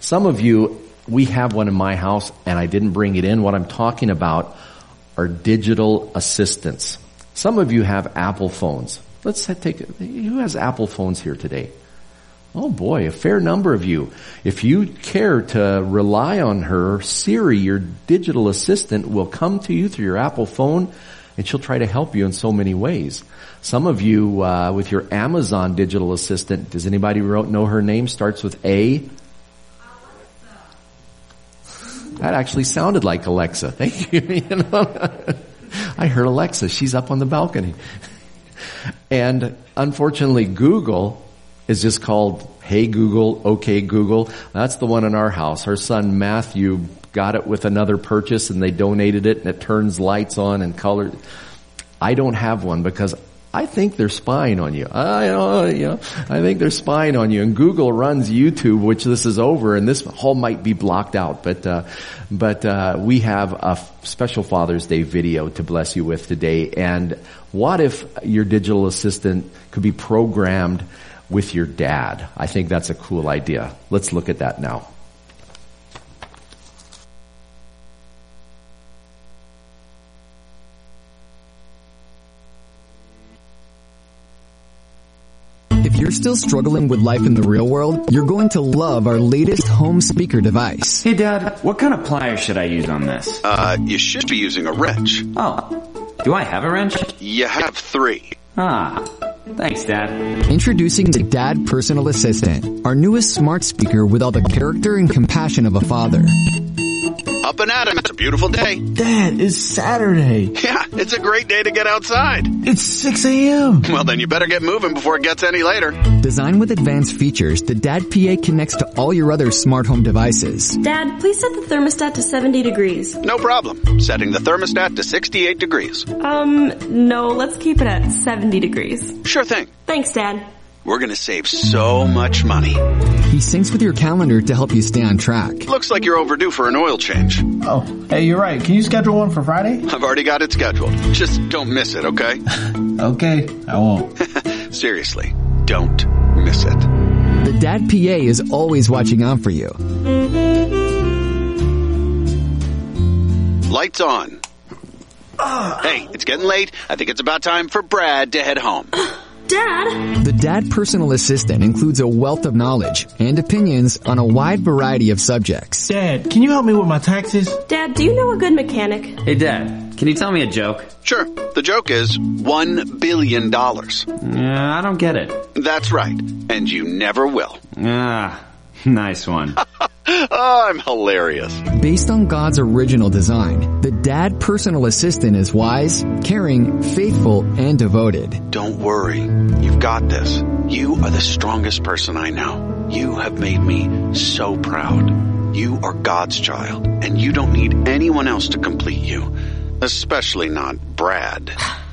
Some of you, we have one in my house and I didn't bring it in. What I'm talking about are digital assistants. Some of you have Apple phones. Let's take, who has Apple phones here today? Oh boy, a fair number of you. If you care to rely on her, Siri, your digital assistant, will come to you through your Apple phone and she'll try to help you in so many ways. Some of you, uh, with your Amazon digital assistant, does anybody know her name? Starts with A. That actually sounded like Alexa. Thank you. you know? I heard Alexa. She's up on the balcony. And unfortunately, Google is just called Hey Google, OK Google. That's the one in our house. Our son Matthew got it with another purchase and they donated it and it turns lights on and color. I don't have one because I think they're spying on you. I, uh, you know, I think they're spying on you. And Google runs YouTube, which this is over, and this whole might be blocked out. But, uh, but uh, we have a special Father's Day video to bless you with today. And what if your digital assistant could be programmed with your dad? I think that's a cool idea. Let's look at that now. You're still struggling with life in the real world, you're going to love our latest home speaker device. Hey dad, what kind of pliers should I use on this? Uh, you should be using a wrench. Oh, do I have a wrench? You have three. Ah, thanks dad. Introducing the Dad Personal Assistant, our newest smart speaker with all the character and compassion of a father. Up and at him. It's a beautiful day. Dad, it's Saturday. Yeah, it's a great day to get outside. It's 6 a.m. Well, then you better get moving before it gets any later. Designed with advanced features, the Dad PA connects to all your other smart home devices. Dad, please set the thermostat to 70 degrees. No problem. Setting the thermostat to 68 degrees. Um, no, let's keep it at 70 degrees. Sure thing. Thanks, Dad. We're gonna save so much money. He syncs with your calendar to help you stay on track. Looks like you're overdue for an oil change. Oh, hey, you're right. Can you schedule one for Friday? I've already got it scheduled. Just don't miss it, okay? okay, I won't. Seriously, don't miss it. The Dad PA is always watching out for you. Lights on. Ah. Hey, it's getting late. I think it's about time for Brad to head home. Dad! The Dad Personal Assistant includes a wealth of knowledge and opinions on a wide variety of subjects. Dad, can you help me with my taxes? Dad, do you know a good mechanic? Hey Dad, can you tell me a joke? Sure. The joke is one billion dollars. Yeah, I don't get it. That's right. And you never will. Ah, nice one. oh, I'm hilarious. Based on God's original design, the dad personal assistant is wise, caring, faithful, and devoted. Don't worry. You've got this. You are the strongest person I know. You have made me so proud. You are God's child, and you don't need anyone else to complete you. Especially not Brad.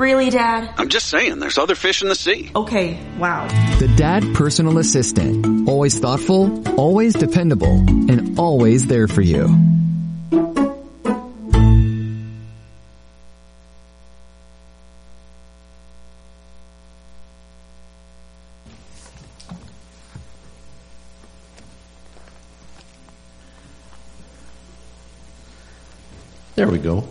Really, Dad? I'm just saying, there's other fish in the sea. Okay, wow. The Dad Personal Assistant. Always thoughtful, always dependable, and always there for you. There we go.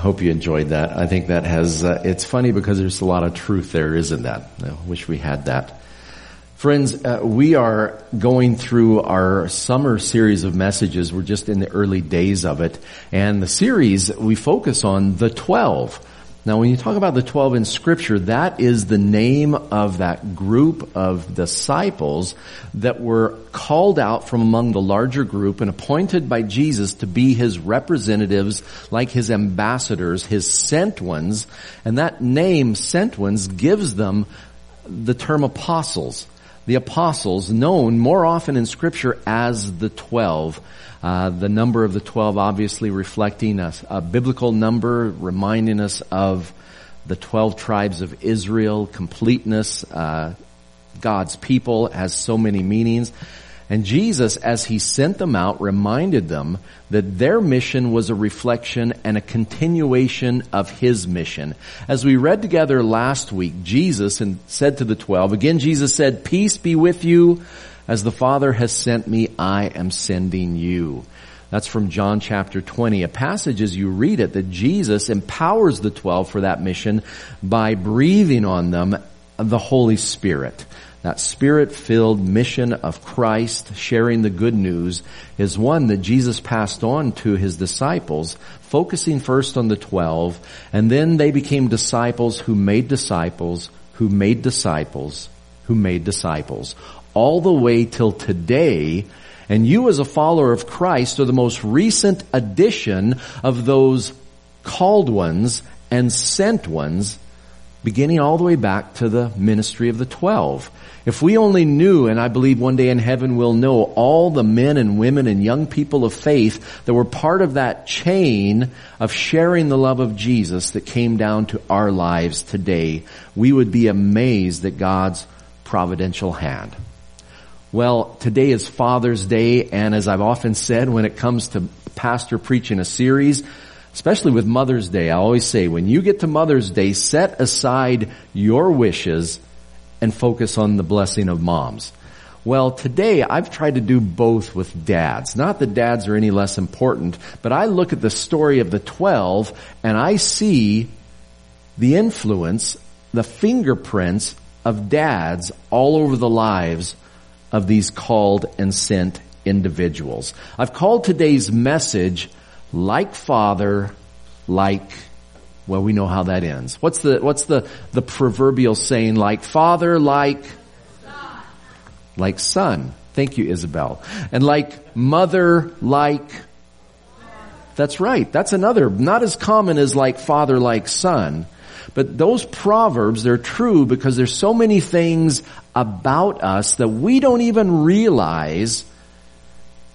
Hope you enjoyed that. I think that has, uh, it's funny because there's a lot of truth there, isn't that? I wish we had that. Friends, uh, we are going through our summer series of messages. We're just in the early days of it. And the series, we focus on the 12. Now when you talk about the 12 in scripture, that is the name of that group of disciples that were called out from among the larger group and appointed by Jesus to be his representatives, like his ambassadors, his sent ones. And that name, sent ones, gives them the term apostles. The apostles known more often in scripture as the 12. Uh, the number of the 12 obviously reflecting a, a, biblical number, reminding us of the 12 tribes of Israel, completeness, uh, God's people has so many meanings. And Jesus, as he sent them out, reminded them that their mission was a reflection and a continuation of his mission. As we read together last week, Jesus and said to the twelve, again Jesus said, peace be with you. As the Father has sent me, I am sending you. That's from John chapter 20, a passage as you read it that Jesus empowers the 12 for that mission by breathing on them the Holy Spirit. That spirit-filled mission of Christ sharing the good news is one that Jesus passed on to his disciples, focusing first on the 12, and then they became disciples who made disciples, who made disciples, who made disciples. All the way till today, and you as a follower of Christ are the most recent addition of those called ones and sent ones beginning all the way back to the ministry of the twelve. If we only knew, and I believe one day in heaven we'll know, all the men and women and young people of faith that were part of that chain of sharing the love of Jesus that came down to our lives today, we would be amazed at God's providential hand. Well, today is Father's Day, and as I've often said, when it comes to pastor preaching a series, especially with Mother's Day, I always say, when you get to Mother's Day, set aside your wishes and focus on the blessing of moms. Well, today I've tried to do both with dads. Not that dads are any less important, but I look at the story of the 12 and I see the influence, the fingerprints of dads all over the lives of these called and sent individuals. I've called today's message like father, like well, we know how that ends. What's the, what's the, the proverbial saying like father, like, son. like son. Thank you, Isabel. And like mother, like, that's right. That's another, not as common as like father, like son. But those proverbs, they're true because there's so many things about us that we don't even realize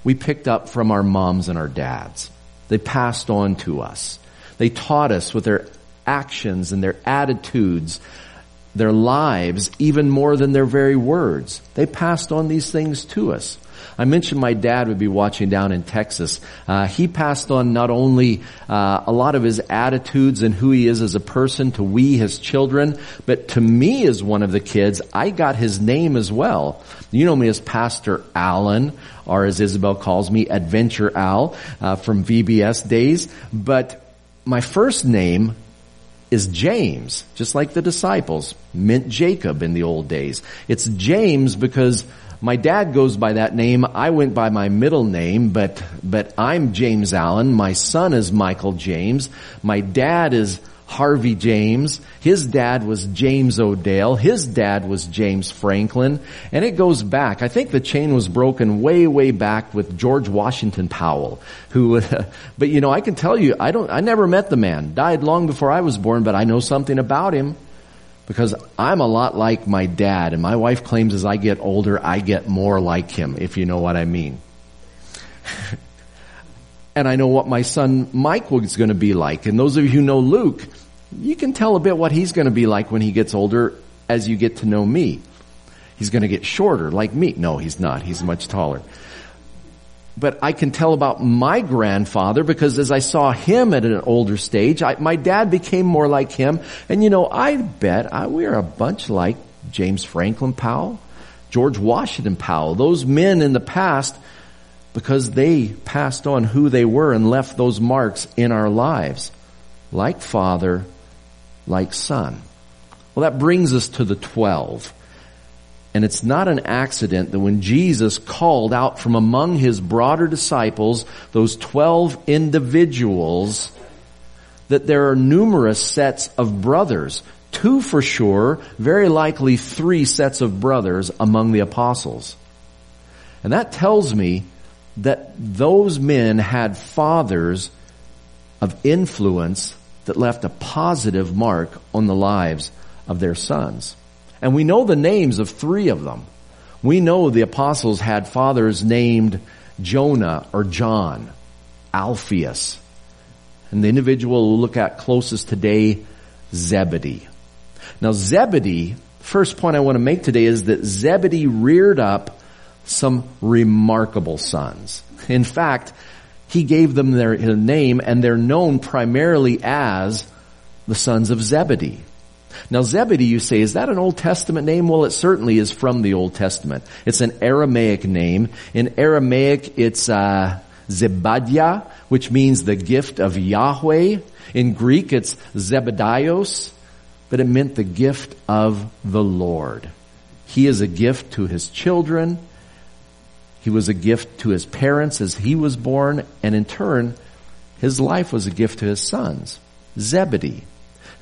we picked up from our moms and our dads. They passed on to us. They taught us with their actions and their attitudes, their lives, even more than their very words. They passed on these things to us. I mentioned my dad would be watching down in Texas. Uh, he passed on not only uh, a lot of his attitudes and who he is as a person to we, his children, but to me as one of the kids, I got his name as well. You know me as Pastor Allen, or as Isabel calls me, Adventure Al, uh, from VBS days. But my first name is James, just like the disciples meant Jacob in the old days. It's James because my dad goes by that name. I went by my middle name, but, but I'm James Allen. My son is Michael James. My dad is Harvey James. His dad was James Odell. His dad was James Franklin. And it goes back. I think the chain was broken way, way back with George Washington Powell, who, but you know, I can tell you, I don't, I never met the man. Died long before I was born, but I know something about him because I'm a lot like my dad and my wife claims as I get older, I get more like him, if you know what I mean. and I know what my son Mike was going to be like. And those of you who know Luke, you can tell a bit what he's going to be like when he gets older as you get to know me. He's going to get shorter like me. No, he's not. He's much taller. But I can tell about my grandfather because as I saw him at an older stage, I, my dad became more like him. And you know, I bet I, we're a bunch like James Franklin Powell, George Washington Powell, those men in the past because they passed on who they were and left those marks in our lives. Like father, like son. Well, that brings us to the twelve. And it's not an accident that when Jesus called out from among his broader disciples, those twelve individuals, that there are numerous sets of brothers. Two for sure, very likely three sets of brothers among the apostles. And that tells me that those men had fathers of influence that left a positive mark on the lives of their sons. And we know the names of three of them. We know the apostles had fathers named Jonah or John, Alphaeus. And the individual we'll look at closest today, Zebedee. Now Zebedee, first point I want to make today is that Zebedee reared up some remarkable sons. In fact, he gave them their name and they're known primarily as the sons of Zebedee. Now Zebedee, you say, is that an Old Testament name? Well, it certainly is from the Old Testament. It's an Aramaic name. In Aramaic, it's uh, Zebadiah, which means the gift of Yahweh. In Greek, it's Zebedaios, but it meant the gift of the Lord. He is a gift to his children. He was a gift to his parents as he was born, and in turn, his life was a gift to his sons. Zebedee.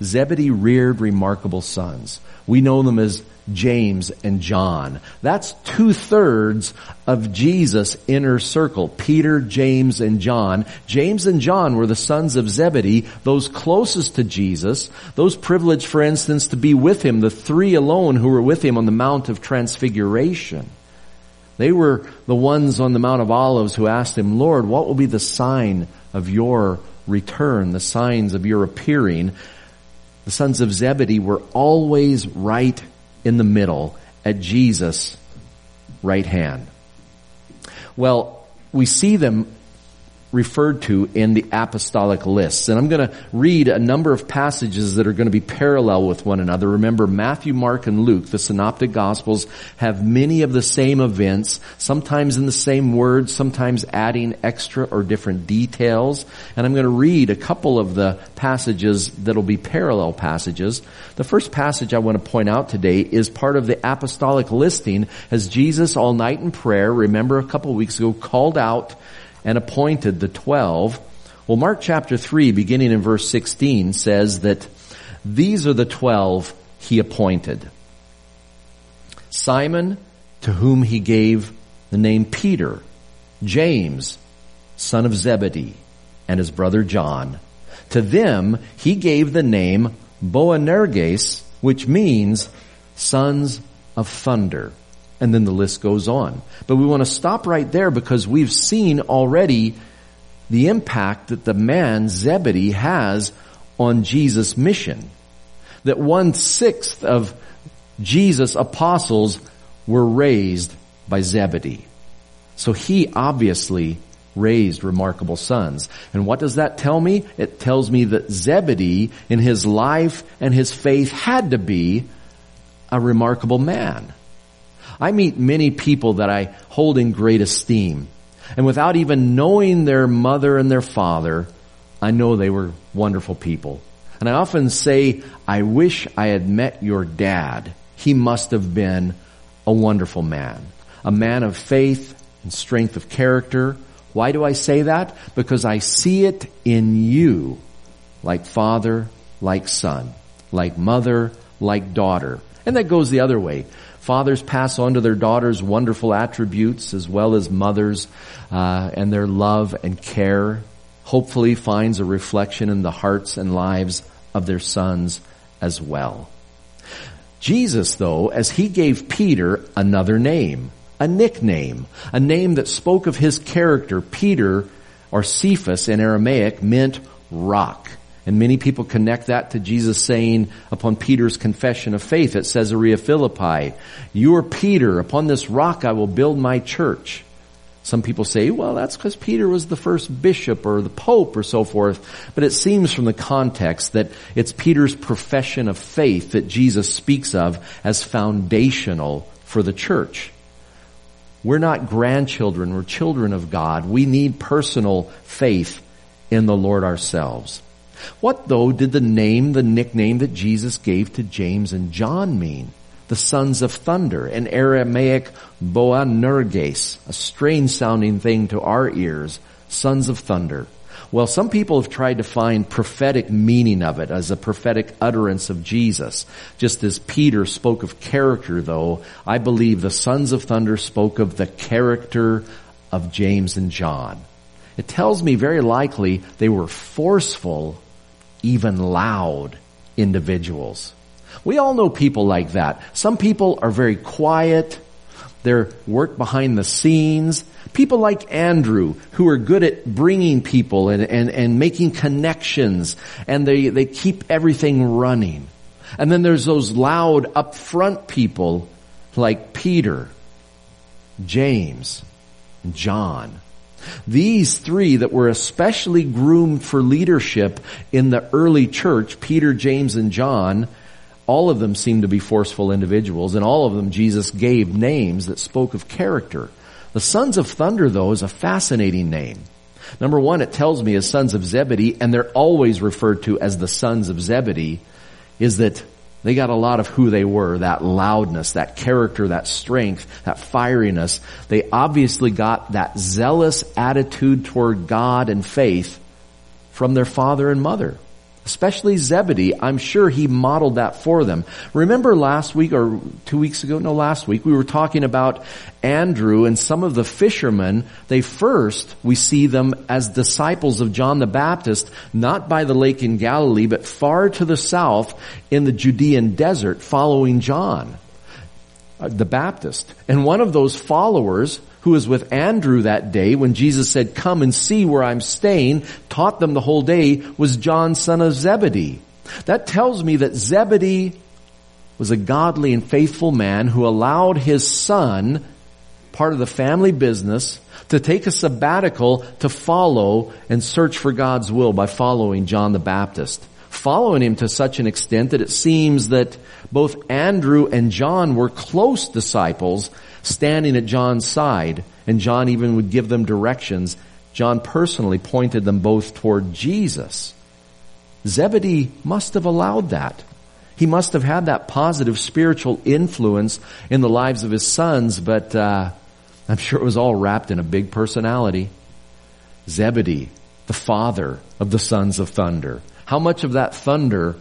Zebedee reared remarkable sons. We know them as James and John. That's two thirds of Jesus' inner circle. Peter, James, and John. James and John were the sons of Zebedee, those closest to Jesus, those privileged, for instance, to be with him, the three alone who were with him on the Mount of Transfiguration. They were the ones on the Mount of Olives who asked him, Lord, what will be the sign of your return, the signs of your appearing? The sons of Zebedee were always right in the middle at Jesus' right hand. Well, we see them referred to in the apostolic lists. And I'm going to read a number of passages that are going to be parallel with one another. Remember, Matthew, Mark, and Luke, the synoptic gospels, have many of the same events, sometimes in the same words, sometimes adding extra or different details. And I'm going to read a couple of the passages that'll be parallel passages. The first passage I want to point out today is part of the apostolic listing as Jesus all night in prayer, remember a couple weeks ago, called out and appointed the twelve. Well, Mark chapter 3, beginning in verse 16, says that these are the twelve he appointed. Simon, to whom he gave the name Peter, James, son of Zebedee, and his brother John. To them he gave the name Boanerges, which means sons of thunder. And then the list goes on. But we want to stop right there because we've seen already the impact that the man Zebedee has on Jesus' mission. That one sixth of Jesus' apostles were raised by Zebedee. So he obviously raised remarkable sons. And what does that tell me? It tells me that Zebedee in his life and his faith had to be a remarkable man. I meet many people that I hold in great esteem. And without even knowing their mother and their father, I know they were wonderful people. And I often say, I wish I had met your dad. He must have been a wonderful man. A man of faith and strength of character. Why do I say that? Because I see it in you, like father, like son, like mother, like daughter. And that goes the other way. Fathers pass on to their daughters wonderful attributes as well as mothers uh, and their love and care hopefully finds a reflection in the hearts and lives of their sons as well. Jesus, though, as he gave Peter another name, a nickname, a name that spoke of his character, Peter, or Cephas in Aramaic, meant rock. And many people connect that to Jesus saying upon Peter's confession of faith at Caesarea Philippi, you are Peter, upon this rock I will build my church. Some people say, well, that's because Peter was the first bishop or the pope or so forth. But it seems from the context that it's Peter's profession of faith that Jesus speaks of as foundational for the church. We're not grandchildren, we're children of God. We need personal faith in the Lord ourselves. What though did the name, the nickname that Jesus gave to James and John mean? The sons of thunder, an Aramaic Boanerges, a strange sounding thing to our ears, sons of thunder. Well, some people have tried to find prophetic meaning of it as a prophetic utterance of Jesus. Just as Peter spoke of character though, I believe the sons of thunder spoke of the character of James and John. It tells me very likely they were forceful even loud individuals. We all know people like that. Some people are very quiet. They're work behind the scenes. People like Andrew who are good at bringing people and, and, and making connections and they, they keep everything running. And then there's those loud upfront people like Peter, James, John. These three that were especially groomed for leadership in the early church, Peter, James, and John, All of them seemed to be forceful individuals, and all of them Jesus gave names that spoke of character. The sons of thunder, though, is a fascinating name. Number one, it tells me as sons of Zebedee, and they're always referred to as the sons of Zebedee, is that they got a lot of who they were, that loudness, that character, that strength, that fieriness. They obviously got that zealous attitude toward God and faith from their father and mother especially Zebedee, I'm sure he modeled that for them. Remember last week or two weeks ago, no last week, we were talking about Andrew and some of the fishermen. They first, we see them as disciples of John the Baptist, not by the lake in Galilee, but far to the south in the Judean desert following John uh, the Baptist. And one of those followers who was with Andrew that day when Jesus said, come and see where I'm staying, taught them the whole day, was John son of Zebedee. That tells me that Zebedee was a godly and faithful man who allowed his son, part of the family business, to take a sabbatical to follow and search for God's will by following John the Baptist. Following him to such an extent that it seems that both Andrew and John were close disciples standing at John's side, and John even would give them directions. John personally pointed them both toward Jesus. Zebedee must have allowed that. He must have had that positive spiritual influence in the lives of his sons, but uh, I'm sure it was all wrapped in a big personality. Zebedee, the father of the sons of thunder. How much of that thunder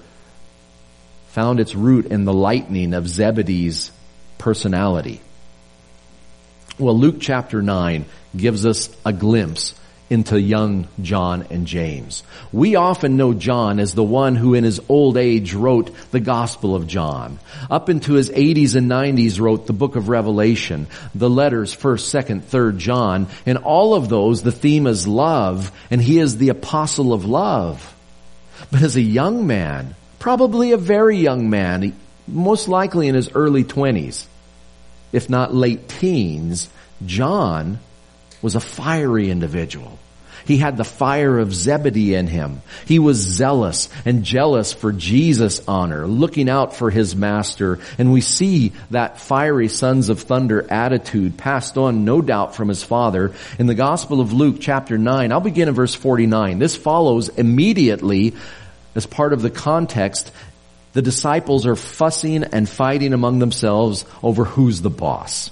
found its root in the lightning of Zebedee's personality? Well, Luke chapter 9 gives us a glimpse into young John and James. We often know John as the one who in his old age wrote the Gospel of John. Up into his 80s and 90s wrote the book of Revelation, the letters 1st, 2nd, 3rd John, and all of those the theme is love, and he is the apostle of love. But as a young man, probably a very young man, most likely in his early 20s, if not late teens, John was a fiery individual. He had the fire of Zebedee in him. He was zealous and jealous for Jesus' honor, looking out for his master. And we see that fiery sons of thunder attitude passed on, no doubt, from his father in the Gospel of Luke chapter 9. I'll begin in verse 49. This follows immediately as part of the context the disciples are fussing and fighting among themselves over who's the boss.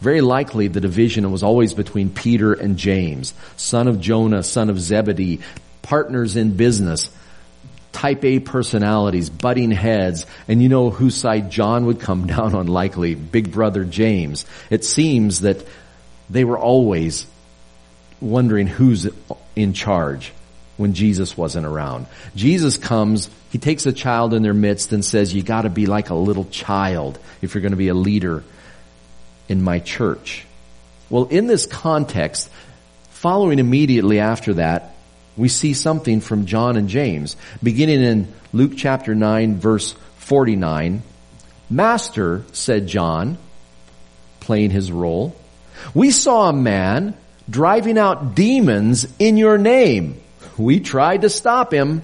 Very likely the division was always between Peter and James, son of Jonah, son of Zebedee, partners in business, type A personalities, butting heads, and you know whose side John would come down on likely, big brother James. It seems that they were always wondering who's in charge when Jesus wasn't around. Jesus comes, he takes a child in their midst and says, you gotta be like a little child if you're gonna be a leader in my church. Well, in this context, following immediately after that, we see something from John and James. Beginning in Luke chapter 9 verse 49, Master, said John, playing his role, we saw a man driving out demons in your name we tried to stop him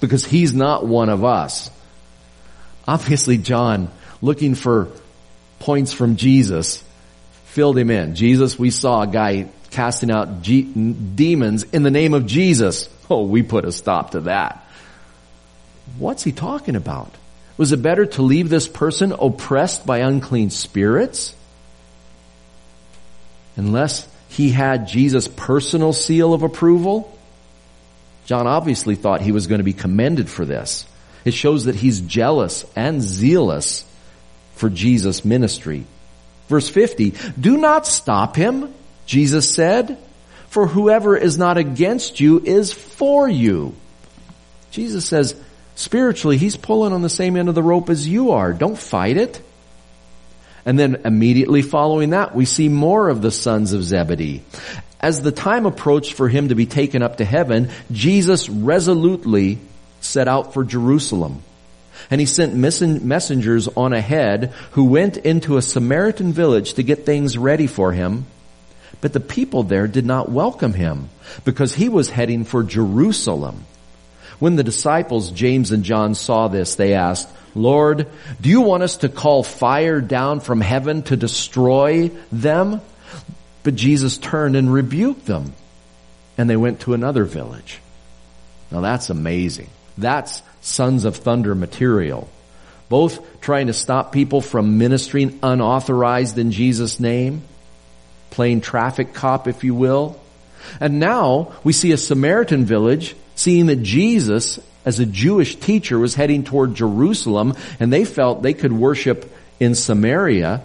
because he's not one of us. Obviously, John, looking for points from Jesus, filled him in. Jesus, we saw a guy casting out G- demons in the name of Jesus. Oh, we put a stop to that. What's he talking about? Was it better to leave this person oppressed by unclean spirits? Unless he had Jesus' personal seal of approval? John obviously thought he was going to be commended for this. It shows that he's jealous and zealous for Jesus' ministry. Verse 50, do not stop him, Jesus said, for whoever is not against you is for you. Jesus says, spiritually, he's pulling on the same end of the rope as you are. Don't fight it. And then immediately following that, we see more of the sons of Zebedee. As the time approached for him to be taken up to heaven, Jesus resolutely set out for Jerusalem. And he sent messengers on ahead who went into a Samaritan village to get things ready for him. But the people there did not welcome him because he was heading for Jerusalem. When the disciples, James and John, saw this, they asked, Lord, do you want us to call fire down from heaven to destroy them? But Jesus turned and rebuked them, and they went to another village. Now that's amazing. That's sons of thunder material. Both trying to stop people from ministering unauthorized in Jesus' name, playing traffic cop, if you will. And now we see a Samaritan village seeing that Jesus, as a Jewish teacher, was heading toward Jerusalem and they felt they could worship in Samaria.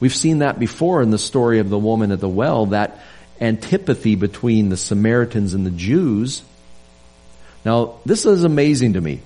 We've seen that before in the story of the woman at the well, that antipathy between the Samaritans and the Jews. Now, this is amazing to me.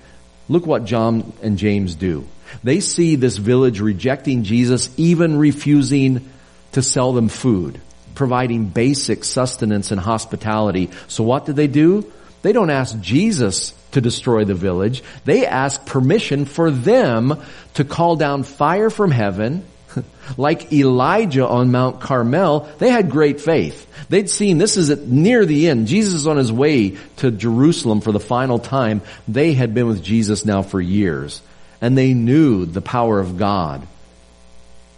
Look what John and James do. They see this village rejecting Jesus, even refusing to sell them food, providing basic sustenance and hospitality. So what do they do? They don't ask Jesus to destroy the village. They ask permission for them to call down fire from heaven like Elijah on Mount Carmel, they had great faith. They'd seen this is at near the end. Jesus is on his way to Jerusalem for the final time. They had been with Jesus now for years. And they knew the power of God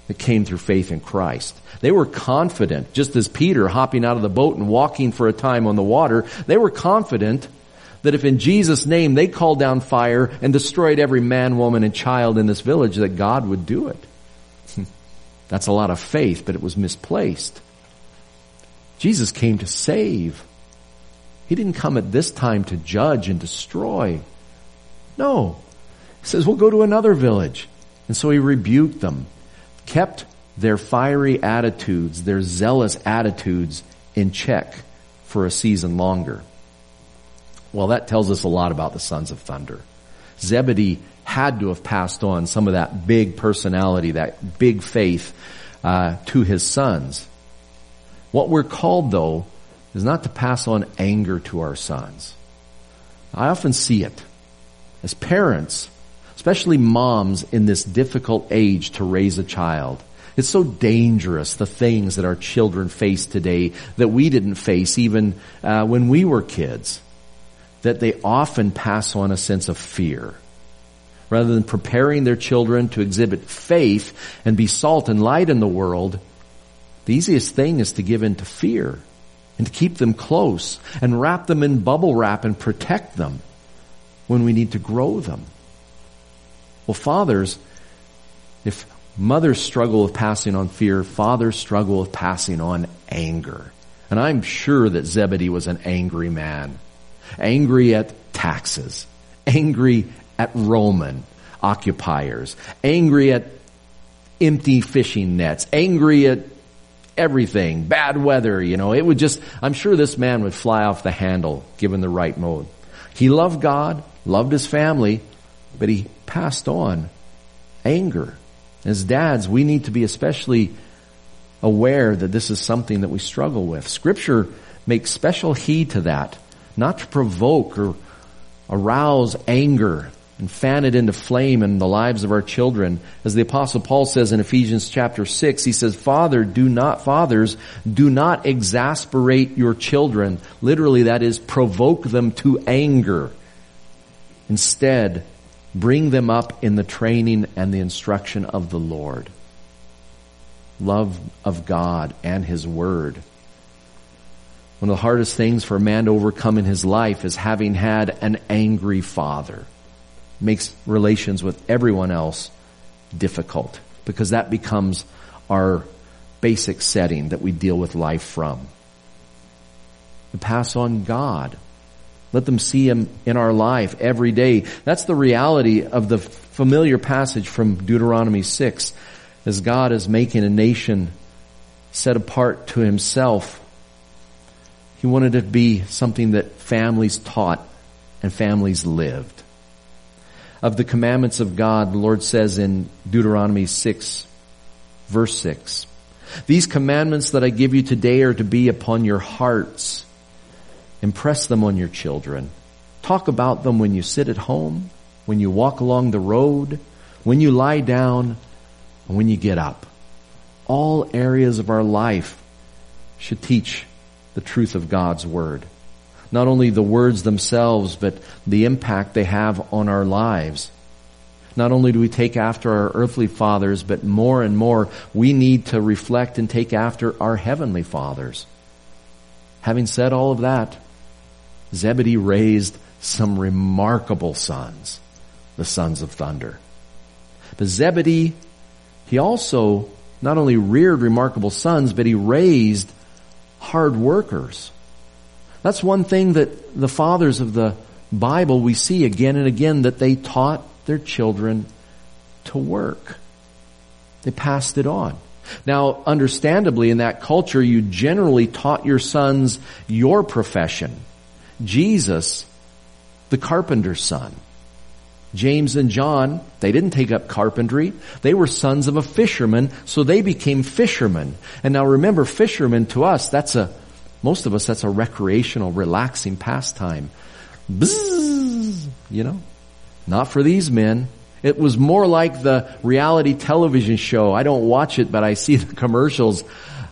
that came through faith in Christ. They were confident, just as Peter hopping out of the boat and walking for a time on the water, they were confident that if in Jesus' name they called down fire and destroyed every man, woman, and child in this village, that God would do it. That's a lot of faith, but it was misplaced. Jesus came to save. He didn't come at this time to judge and destroy. No. He says, we'll go to another village. And so he rebuked them, kept their fiery attitudes, their zealous attitudes in check for a season longer. Well, that tells us a lot about the sons of thunder. Zebedee had to have passed on some of that big personality, that big faith uh, to his sons. What we're called, though, is not to pass on anger to our sons. I often see it as parents, especially moms in this difficult age to raise a child. It's so dangerous, the things that our children face today that we didn't face even uh, when we were kids, that they often pass on a sense of fear rather than preparing their children to exhibit faith and be salt and light in the world, the easiest thing is to give in to fear and to keep them close and wrap them in bubble wrap and protect them when we need to grow them. Well, fathers, if mothers struggle with passing on fear, fathers struggle with passing on anger. And I'm sure that Zebedee was an angry man. Angry at taxes. Angry at Roman occupiers, angry at empty fishing nets, angry at everything, bad weather, you know, it would just, I'm sure this man would fly off the handle given the right mode. He loved God, loved his family, but he passed on anger. As dads, we need to be especially aware that this is something that we struggle with. Scripture makes special heed to that, not to provoke or arouse anger and fan it into flame in the lives of our children. As the apostle Paul says in Ephesians chapter 6, he says, Father, do not, fathers, do not exasperate your children. Literally that is provoke them to anger. Instead, bring them up in the training and the instruction of the Lord. Love of God and His Word. One of the hardest things for a man to overcome in his life is having had an angry father makes relations with everyone else difficult because that becomes our basic setting that we deal with life from. To pass on God. Let them see Him in our life every day. That's the reality of the familiar passage from Deuteronomy 6 as God is making a nation set apart to Himself. He wanted it to be something that families taught and families lived of the commandments of God, the Lord says in Deuteronomy 6, verse 6, These commandments that I give you today are to be upon your hearts. Impress them on your children. Talk about them when you sit at home, when you walk along the road, when you lie down, and when you get up. All areas of our life should teach the truth of God's Word. Not only the words themselves, but the impact they have on our lives. Not only do we take after our earthly fathers, but more and more we need to reflect and take after our heavenly fathers. Having said all of that, Zebedee raised some remarkable sons, the sons of thunder. But Zebedee, he also not only reared remarkable sons, but he raised hard workers. That's one thing that the fathers of the Bible we see again and again that they taught their children to work. They passed it on. Now, understandably, in that culture, you generally taught your sons your profession. Jesus, the carpenter's son. James and John, they didn't take up carpentry. They were sons of a fisherman, so they became fishermen. And now remember, fishermen to us, that's a, most of us, that's a recreational, relaxing pastime. Bzzz, you know? Not for these men. It was more like the reality television show. I don't watch it, but I see the commercials.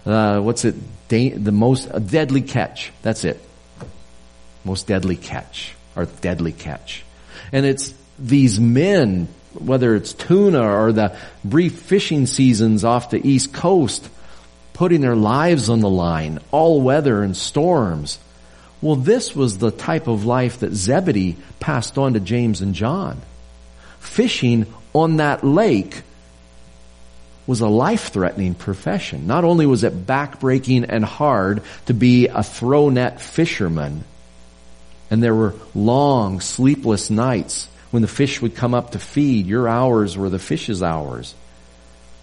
Uh, what's it? Da- the most deadly catch. That's it. Most deadly catch or deadly catch. And it's these men, whether it's tuna or the brief fishing seasons off the East Coast, putting their lives on the line, all weather and storms. Well, this was the type of life that Zebedee passed on to James and John. Fishing on that lake was a life-threatening profession. Not only was it backbreaking and hard to be a throw net fisherman, and there were long, sleepless nights when the fish would come up to feed. Your hours were the fish's hours.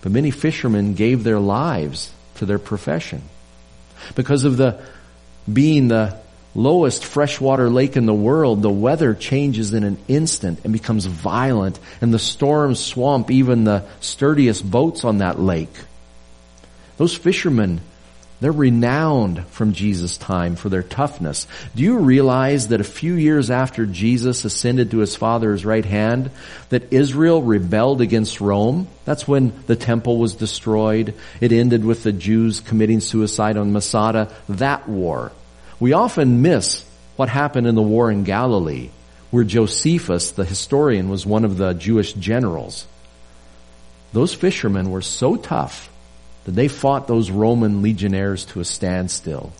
But many fishermen gave their lives to their profession. Because of the being the lowest freshwater lake in the world, the weather changes in an instant and becomes violent and the storms swamp even the sturdiest boats on that lake. Those fishermen they're renowned from Jesus' time for their toughness. Do you realize that a few years after Jesus ascended to his Father's right hand, that Israel rebelled against Rome? That's when the temple was destroyed. It ended with the Jews committing suicide on Masada. That war. We often miss what happened in the war in Galilee, where Josephus, the historian, was one of the Jewish generals. Those fishermen were so tough that they fought those Roman legionnaires to a standstill.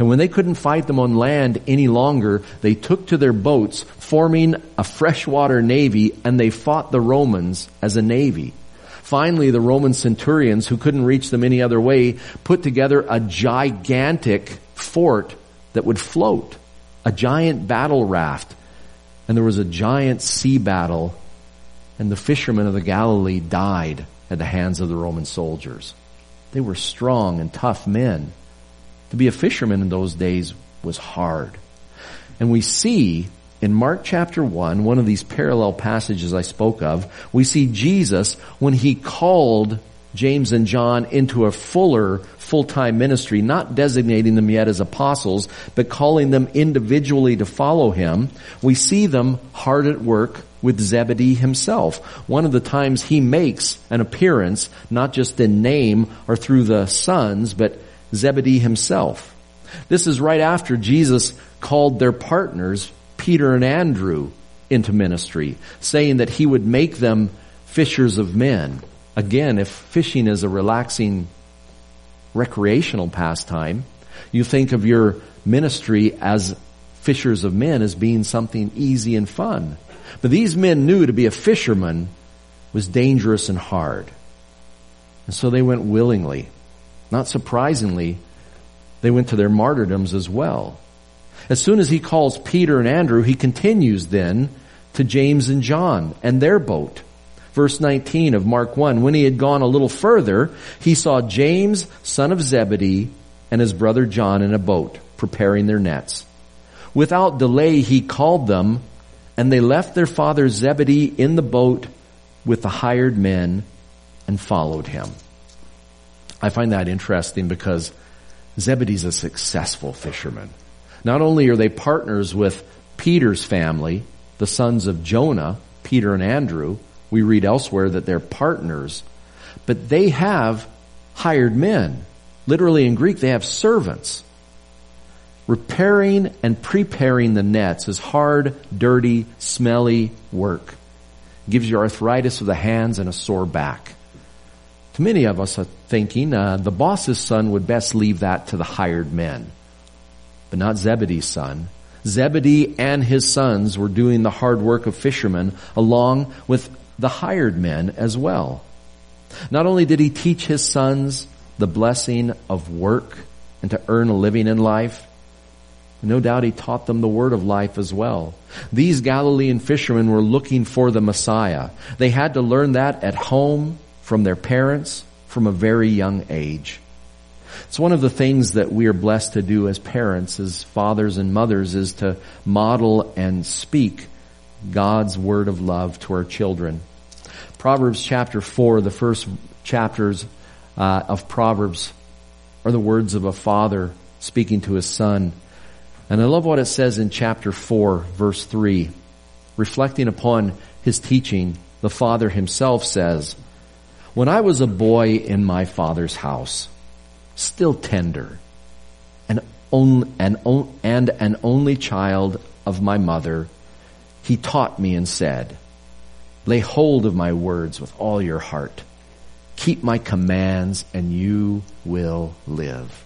And when they couldn't fight them on land any longer, they took to their boats, forming a freshwater navy, and they fought the Romans as a navy. Finally, the Roman centurions, who couldn't reach them any other way, put together a gigantic fort that would float, a giant battle raft. And there was a giant sea battle, and the fishermen of the Galilee died at the hands of the Roman soldiers. They were strong and tough men. To be a fisherman in those days was hard. And we see in Mark chapter 1, one of these parallel passages I spoke of, we see Jesus when he called James and John into a fuller full-time ministry, not designating them yet as apostles, but calling them individually to follow him. We see them hard at work with Zebedee himself. One of the times he makes an appearance, not just in name or through the sons, but Zebedee himself. This is right after Jesus called their partners, Peter and Andrew, into ministry, saying that he would make them fishers of men. Again, if fishing is a relaxing recreational pastime, you think of your ministry as fishers of men as being something easy and fun. But these men knew to be a fisherman was dangerous and hard. And so they went willingly. Not surprisingly, they went to their martyrdoms as well. As soon as he calls Peter and Andrew, he continues then to James and John and their boat. Verse 19 of Mark 1, when he had gone a little further, he saw James, son of Zebedee, and his brother John in a boat, preparing their nets. Without delay, he called them and they left their father Zebedee in the boat with the hired men and followed him. I find that interesting because Zebedee's a successful fisherman. Not only are they partners with Peter's family, the sons of Jonah, Peter and Andrew, we read elsewhere that they're partners, but they have hired men. Literally in Greek, they have servants. Repairing and preparing the nets is hard, dirty, smelly work. It gives you arthritis of the hands and a sore back. To many of us are thinking uh, the boss's son would best leave that to the hired men. But not Zebedee's son. Zebedee and his sons were doing the hard work of fishermen along with the hired men as well. Not only did he teach his sons the blessing of work and to earn a living in life, no doubt he taught them the word of life as well. These Galilean fishermen were looking for the Messiah. They had to learn that at home from their parents from a very young age. It's one of the things that we are blessed to do as parents, as fathers and mothers, is to model and speak God's word of love to our children. Proverbs chapter 4, the first chapters uh, of Proverbs are the words of a father speaking to his son. And I love what it says in chapter 4, verse 3. Reflecting upon his teaching, the father himself says, When I was a boy in my father's house, still tender, and, and, and an only child of my mother, he taught me and said, Lay hold of my words with all your heart. Keep my commands and you will live.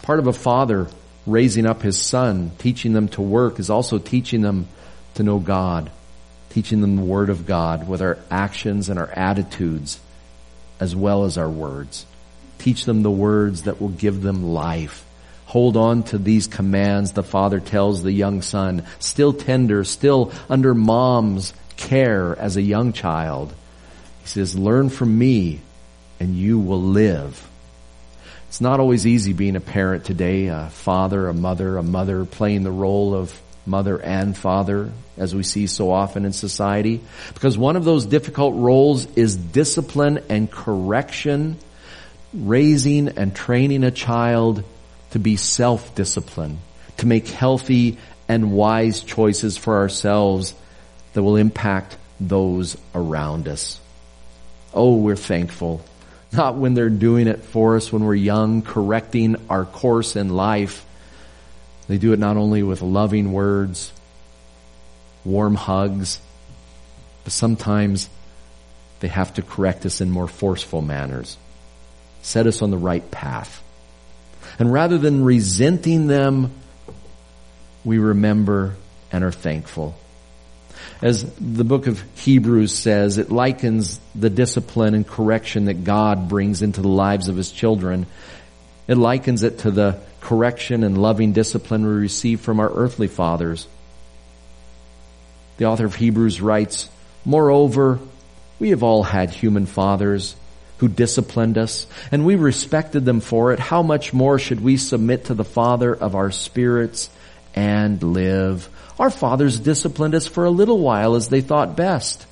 Part of a father raising up his son, teaching them to work is also teaching them to know God, teaching them the word of God with our actions and our attitudes as well as our words. Teach them the words that will give them life. Hold on to these commands the father tells the young son, still tender, still under mom's care as a young child. He says, learn from me and you will live. It's not always easy being a parent today, a father, a mother, a mother playing the role of mother and father, as we see so often in society. Because one of those difficult roles is discipline and correction, raising and training a child to be self-disciplined, to make healthy and wise choices for ourselves that will impact those around us. Oh, we're thankful. Not when they're doing it for us when we're young, correcting our course in life. They do it not only with loving words, warm hugs, but sometimes they have to correct us in more forceful manners. Set us on the right path. And rather than resenting them, we remember and are thankful. As the book of Hebrews says, it likens the discipline and correction that God brings into the lives of his children. It likens it to the correction and loving discipline we receive from our earthly fathers. The author of Hebrews writes, Moreover, we have all had human fathers who disciplined us, and we respected them for it. How much more should we submit to the Father of our spirits and live? Our fathers disciplined us for a little while as they thought best.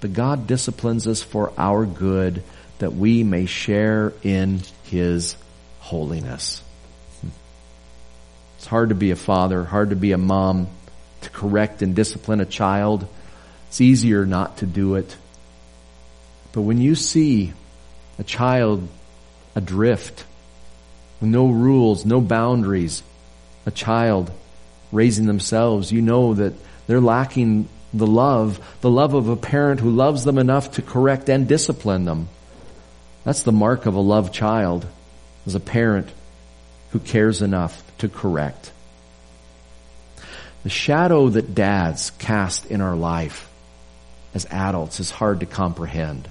But God disciplines us for our good that we may share in His holiness. It's hard to be a father, hard to be a mom, to correct and discipline a child. It's easier not to do it. But when you see a child adrift, with no rules, no boundaries, a child raising themselves, you know that they're lacking the love, the love of a parent who loves them enough to correct and discipline them. That's the mark of a loved child, as a parent who cares enough to correct. The shadow that dads cast in our life as adults is hard to comprehend.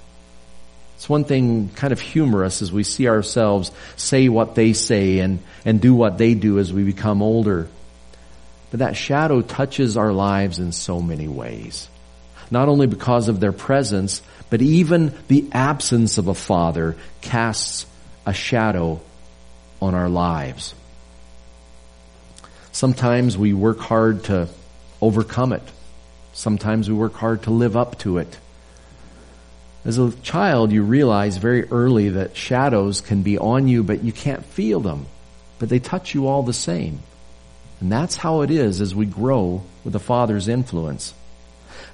It's one thing kind of humorous as we see ourselves say what they say and, and do what they do as we become older. But that shadow touches our lives in so many ways. Not only because of their presence, but even the absence of a father casts a shadow on our lives. Sometimes we work hard to overcome it. Sometimes we work hard to live up to it. As a child, you realize very early that shadows can be on you, but you can't feel them. But they touch you all the same. And that's how it is as we grow with the Father's influence.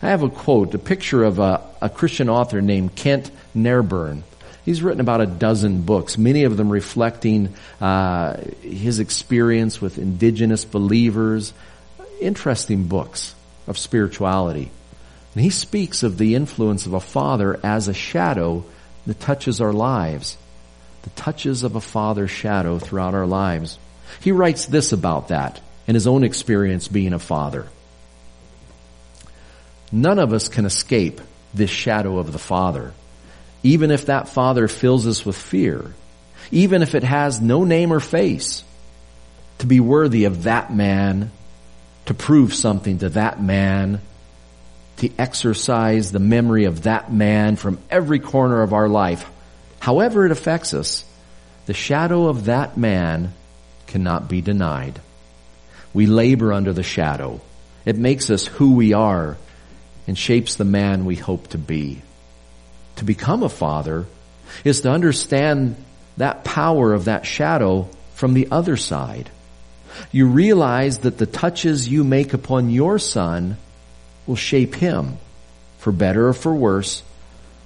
I have a quote, a picture of a, a Christian author named Kent Nerburn. He's written about a dozen books, many of them reflecting uh, his experience with indigenous believers. Interesting books of spirituality. And he speaks of the influence of a father as a shadow that touches our lives. The touches of a father's shadow throughout our lives. He writes this about that in his own experience being a father. None of us can escape this shadow of the father even if that father fills us with fear, even if it has no name or face, to be worthy of that man, to prove something to that man, to exercise the memory of that man from every corner of our life, however it affects us, the shadow of that man cannot be denied. We labor under the shadow. It makes us who we are and shapes the man we hope to be to become a father is to understand that power of that shadow from the other side. You realize that the touches you make upon your son will shape him for better or for worse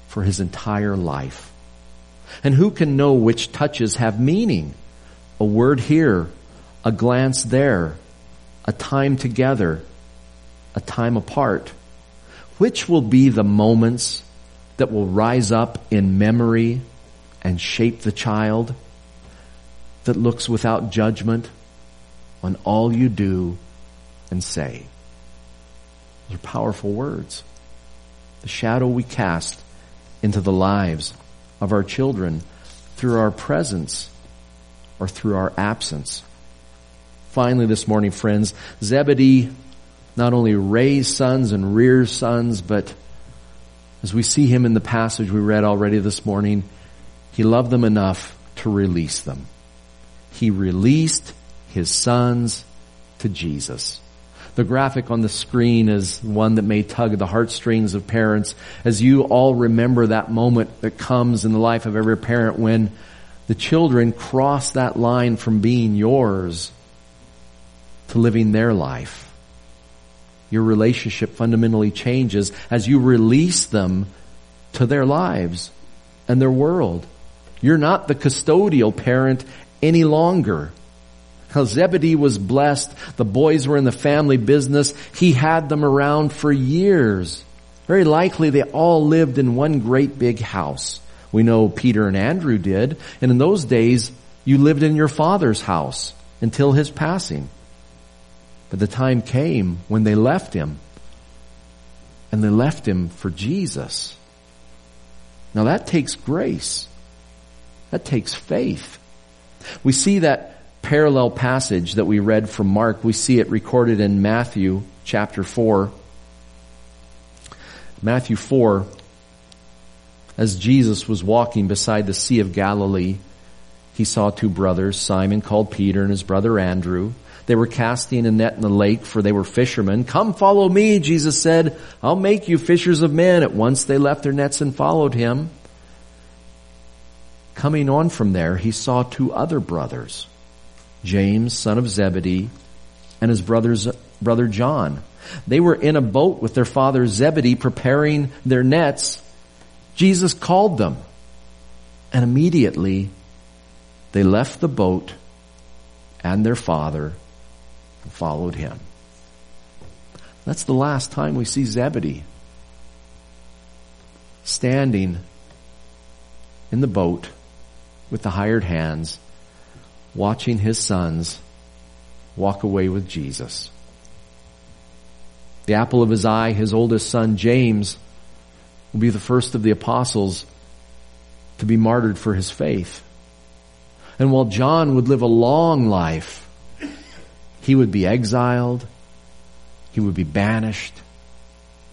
for his entire life. And who can know which touches have meaning? A word here, a glance there, a time together, a time apart. Which will be the moments that will rise up in memory and shape the child that looks without judgment on all you do and say. Those are powerful words. The shadow we cast into the lives of our children through our presence or through our absence. Finally this morning, friends, Zebedee not only raised sons and rears sons, but as we see him in the passage we read already this morning, he loved them enough to release them. He released his sons to Jesus. The graphic on the screen is one that may tug at the heartstrings of parents as you all remember that moment that comes in the life of every parent when the children cross that line from being yours to living their life your relationship fundamentally changes as you release them to their lives and their world. You're not the custodial parent any longer. Zebedee was blessed. The boys were in the family business. He had them around for years. Very likely they all lived in one great big house. We know Peter and Andrew did. And in those days, you lived in your father's house until his passing. But the time came when they left him. And they left him for Jesus. Now that takes grace. That takes faith. We see that parallel passage that we read from Mark. We see it recorded in Matthew chapter 4. Matthew 4, as Jesus was walking beside the Sea of Galilee, he saw two brothers, Simon called Peter and his brother Andrew. They were casting a net in the lake for they were fishermen. Come follow me, Jesus said. I'll make you fishers of men. At once they left their nets and followed him. Coming on from there, he saw two other brothers, James, son of Zebedee, and his brother's, brother John. They were in a boat with their father Zebedee preparing their nets. Jesus called them and immediately they left the boat and their father followed him. That's the last time we see Zebedee standing in the boat with the hired hands, watching his sons walk away with Jesus. The apple of his eye, his oldest son James, will be the first of the apostles to be martyred for his faith. And while John would live a long life, he would be exiled. He would be banished,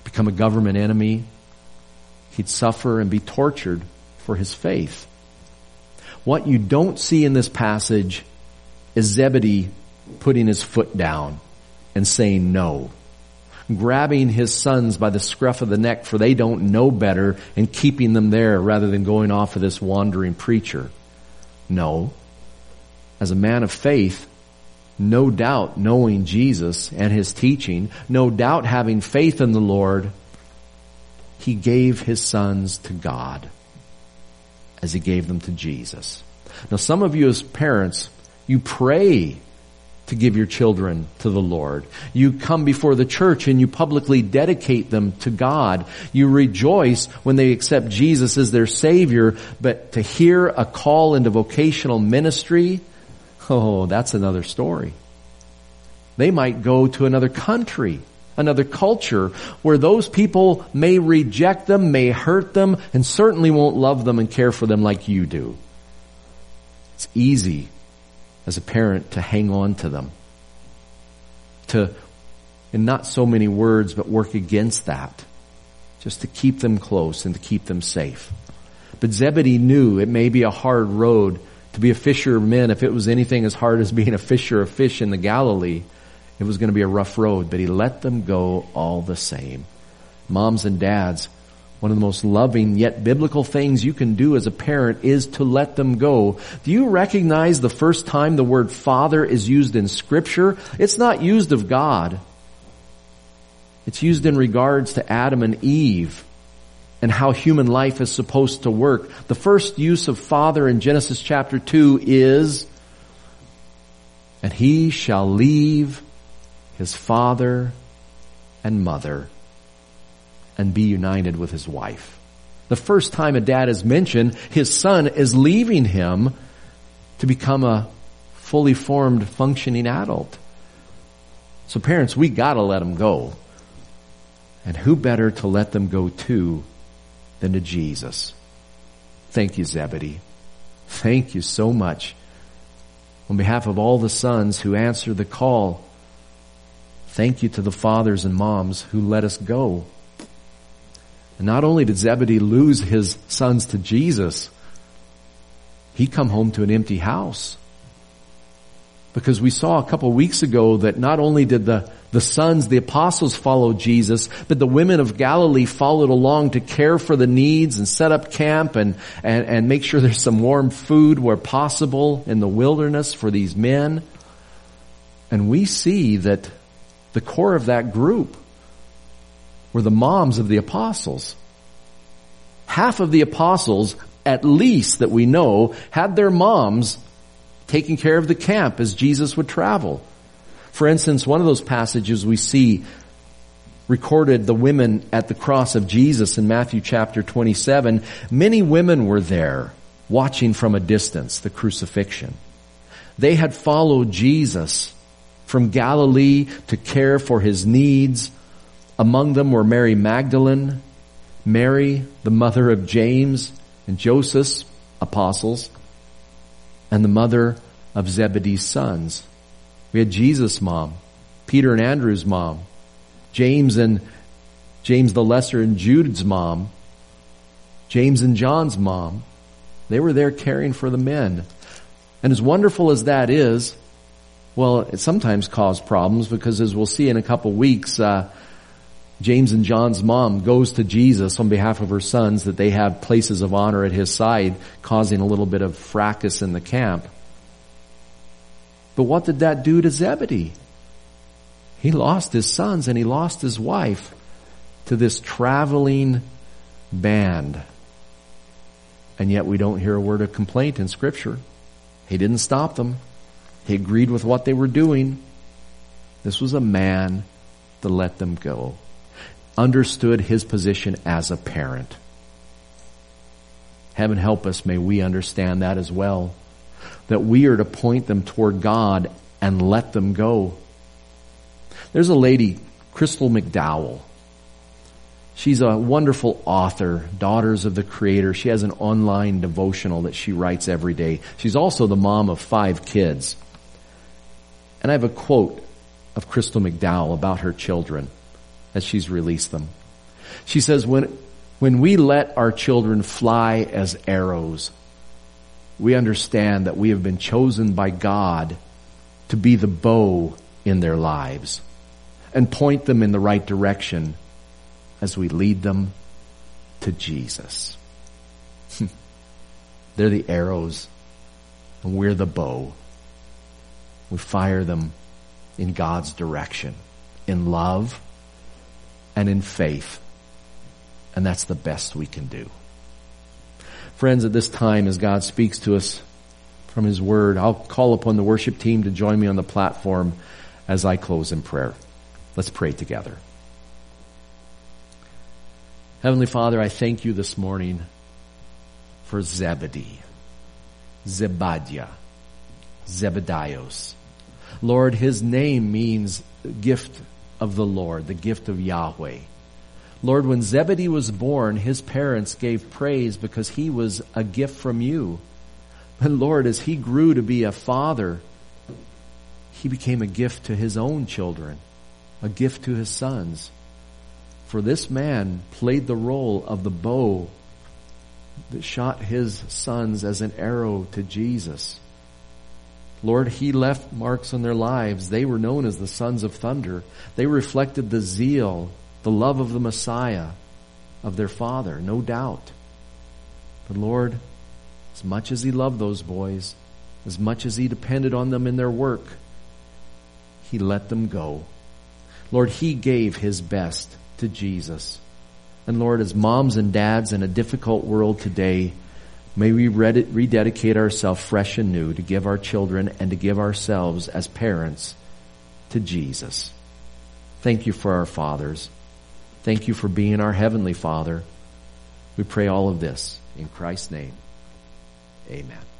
become a government enemy. He'd suffer and be tortured for his faith. What you don't see in this passage is Zebedee putting his foot down and saying no. Grabbing his sons by the scruff of the neck for they don't know better and keeping them there rather than going off of this wandering preacher. No. As a man of faith, no doubt knowing Jesus and his teaching, no doubt having faith in the Lord, he gave his sons to God as he gave them to Jesus. Now some of you as parents, you pray to give your children to the Lord. You come before the church and you publicly dedicate them to God. You rejoice when they accept Jesus as their Savior, but to hear a call into vocational ministry, oh, that's another story. They might go to another country, another culture, where those people may reject them, may hurt them, and certainly won't love them and care for them like you do. It's easy as a parent to hang on to them. To, in not so many words, but work against that. Just to keep them close and to keep them safe. But Zebedee knew it may be a hard road to be a fisher of men if it was anything as hard as being a fisher of fish in the Galilee. It was going to be a rough road, but he let them go all the same. Moms and dads, one of the most loving yet biblical things you can do as a parent is to let them go. Do you recognize the first time the word father is used in scripture? It's not used of God. It's used in regards to Adam and Eve and how human life is supposed to work. The first use of father in Genesis chapter 2 is, and he shall leave his father and mother and be united with his wife. The first time a dad is mentioned, his son is leaving him to become a fully formed functioning adult. So parents, we gotta let them go. And who better to let them go to than to Jesus? Thank you, Zebedee. Thank you so much. On behalf of all the sons who answered the call, thank you to the fathers and moms who let us go. And not only did Zebedee lose his sons to Jesus, he come home to an empty house. Because we saw a couple weeks ago that not only did the, the sons, the apostles followed Jesus, but the women of Galilee followed along to care for the needs and set up camp and, and, and make sure there's some warm food where possible in the wilderness for these men. And we see that the core of that group were the moms of the apostles. Half of the apostles, at least that we know, had their moms taking care of the camp as Jesus would travel. For instance, one of those passages we see recorded the women at the cross of Jesus in Matthew chapter 27. Many women were there watching from a distance the crucifixion. They had followed Jesus from Galilee to care for his needs. Among them were Mary Magdalene, Mary, the mother of James and Joseph, apostles, and the mother of Zebedee's sons. We had Jesus' mom, Peter and Andrew's mom, James and James the Lesser and Jude's mom, James and John's mom. They were there caring for the men. And as wonderful as that is, well, it sometimes caused problems because as we'll see in a couple weeks, uh, James and John's mom goes to Jesus on behalf of her sons that they have places of honor at his side, causing a little bit of fracas in the camp. But what did that do to Zebedee? He lost his sons and he lost his wife to this traveling band. And yet we don't hear a word of complaint in scripture. He didn't stop them. He agreed with what they were doing. This was a man to let them go. Understood his position as a parent. Heaven help us, may we understand that as well. That we are to point them toward God and let them go. There's a lady, Crystal McDowell. She's a wonderful author, Daughters of the Creator. She has an online devotional that she writes every day. She's also the mom of five kids. And I have a quote of Crystal McDowell about her children as she's released them. She says, when, when we let our children fly as arrows, we understand that we have been chosen by God to be the bow in their lives and point them in the right direction as we lead them to Jesus. They're the arrows and we're the bow. We fire them in God's direction, in love and in faith. And that's the best we can do. Friends, at this time, as God speaks to us from His Word, I'll call upon the worship team to join me on the platform as I close in prayer. Let's pray together. Heavenly Father, I thank you this morning for Zebedee, Zebadiah, Zebedaios. Lord, his name means gift of the Lord, the gift of Yahweh. Lord, when Zebedee was born, his parents gave praise because he was a gift from you. But Lord, as he grew to be a father, he became a gift to his own children, a gift to his sons. For this man played the role of the bow that shot his sons as an arrow to Jesus. Lord, he left marks on their lives. They were known as the sons of thunder. They reflected the zeal, the love of the Messiah, of their father, no doubt. But Lord, as much as he loved those boys, as much as he depended on them in their work, he let them go. Lord, he gave his best to Jesus. And Lord, as moms and dads in a difficult world today, may we rededicate ourselves fresh and new to give our children and to give ourselves as parents to Jesus. Thank you for our fathers. Thank you for being our heavenly father. We pray all of this in Christ's name. Amen.